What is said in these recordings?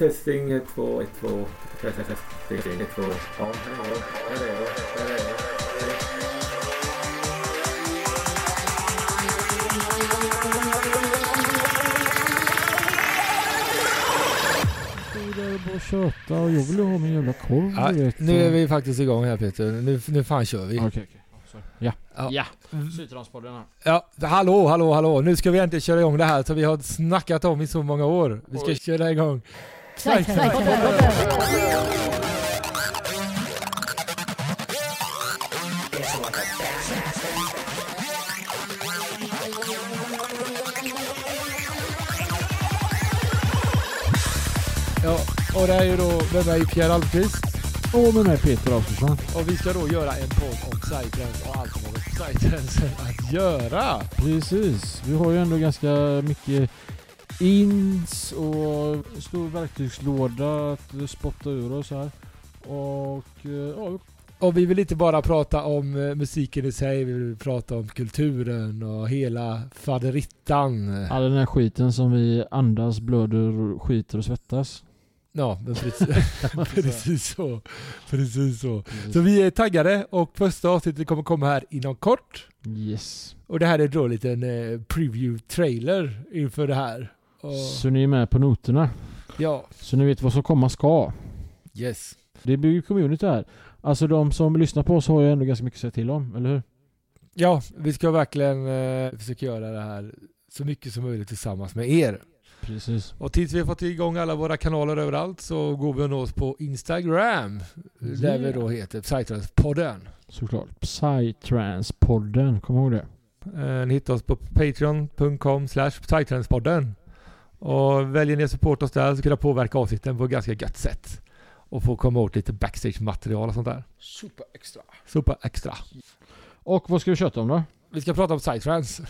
Testing, ett, två, ett, två. Testing, testing, ett, två. Ja, hallå, hallå, hallå. Stod där och bara tjöta och jag ville ha min jävla korv Ja, vet. nu är vi faktiskt igång här Peter. Nu, nu fan kör vi. Okej, okej. Sorry. Ja. Ja. Ja. Sytranspodden här. Ja, hallå, hallå, hallå. Nu ska vi äntligen köra igång det här som vi har snackat om i så många år. Vi ska Oj. köra igång. Ja, och det är ju då med mig Pierre Almqvist. Och med mig Peter Alfredsson. Och vi ska då göra en podd om Psytrance och allt som har med Psytrance att göra. Precis. Vi har ju ändå ganska mycket ins och stor verktygslåda att spotta ur oss här. Och eh, ja, Och vi vill inte bara prata om eh, musiken i sig, vi vill prata om kulturen och hela faderittan. all den här skiten som vi andas, blöder, skiter och svettas. Ja, men precis, precis så. Precis så. Så vi är taggade och första avsnittet kommer komma här inom kort. Yes. Och det här är då en liten eh, preview-trailer inför det här. Och, Så ni är med på noterna. ja, Så ni vet vad som komma ska. yes. Det blir ju community här. Alltså de som lyssnar på oss har ju ändå ganska mycket att säga till om, eller hur? Ja, vi ska verkligen eh, försöka göra det här så mycket som möjligt tillsammans med er. Precis. Och tills vi har fått igång alla våra kanaler överallt så går vi och nås på Instagram. Där Yeah. vi då heter Psytrance-podden. Såklart. Psytrance-podden, kom ihåg det. Eh, Ni hittar oss på patreon.com slash psytrance-podden. Och väljer ni att supporta oss där så kan det påverka avsnitten på ett ganska gött sätt. Och få komma åt lite backstage-material och sånt där. Super extra. Super extra. Och vad ska vi köta om då? Vi ska prata om Psytrance.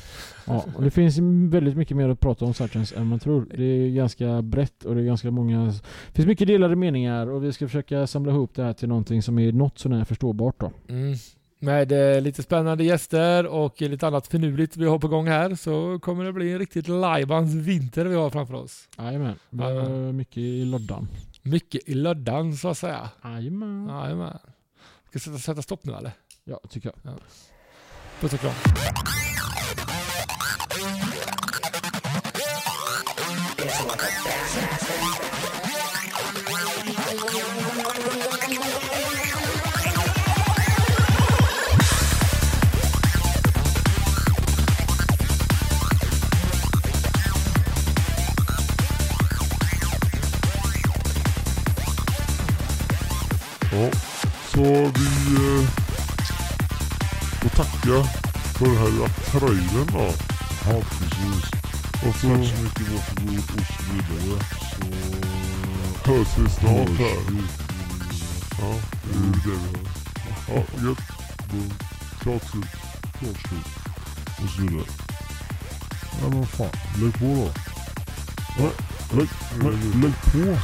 Ja, och det finns väldigt mycket mer att prata om Psytrance än man tror. Det är ganska brett och det är ganska många... Det finns mycket delade meningar och vi ska försöka samla ihop det här till någonting som är något sånär förståbart då. Mm. Med eh, lite spännande gäster och lite annat finurligt vi har på gång här så kommer det bli en riktigt lajbans vinter vi har framför oss. Jajamän. Mycket i loddan. Mycket i löddan så att säga. Jajamän. Ska sätta, sätta stopp nu eller? Ja, tycker jag. Puss och kram. Ja, så vi eh, får tacka för den här trailern då. Ja, precis. Och så, Tack så mycket, varsågod och så vidare. Så hörs vi snart här. Ja, det är det vi har. Ja, gött. Klart slut. Klart slut. Och så vidare. Ja men fan, lägg på då. Ja, lägg, lägg, lägg på.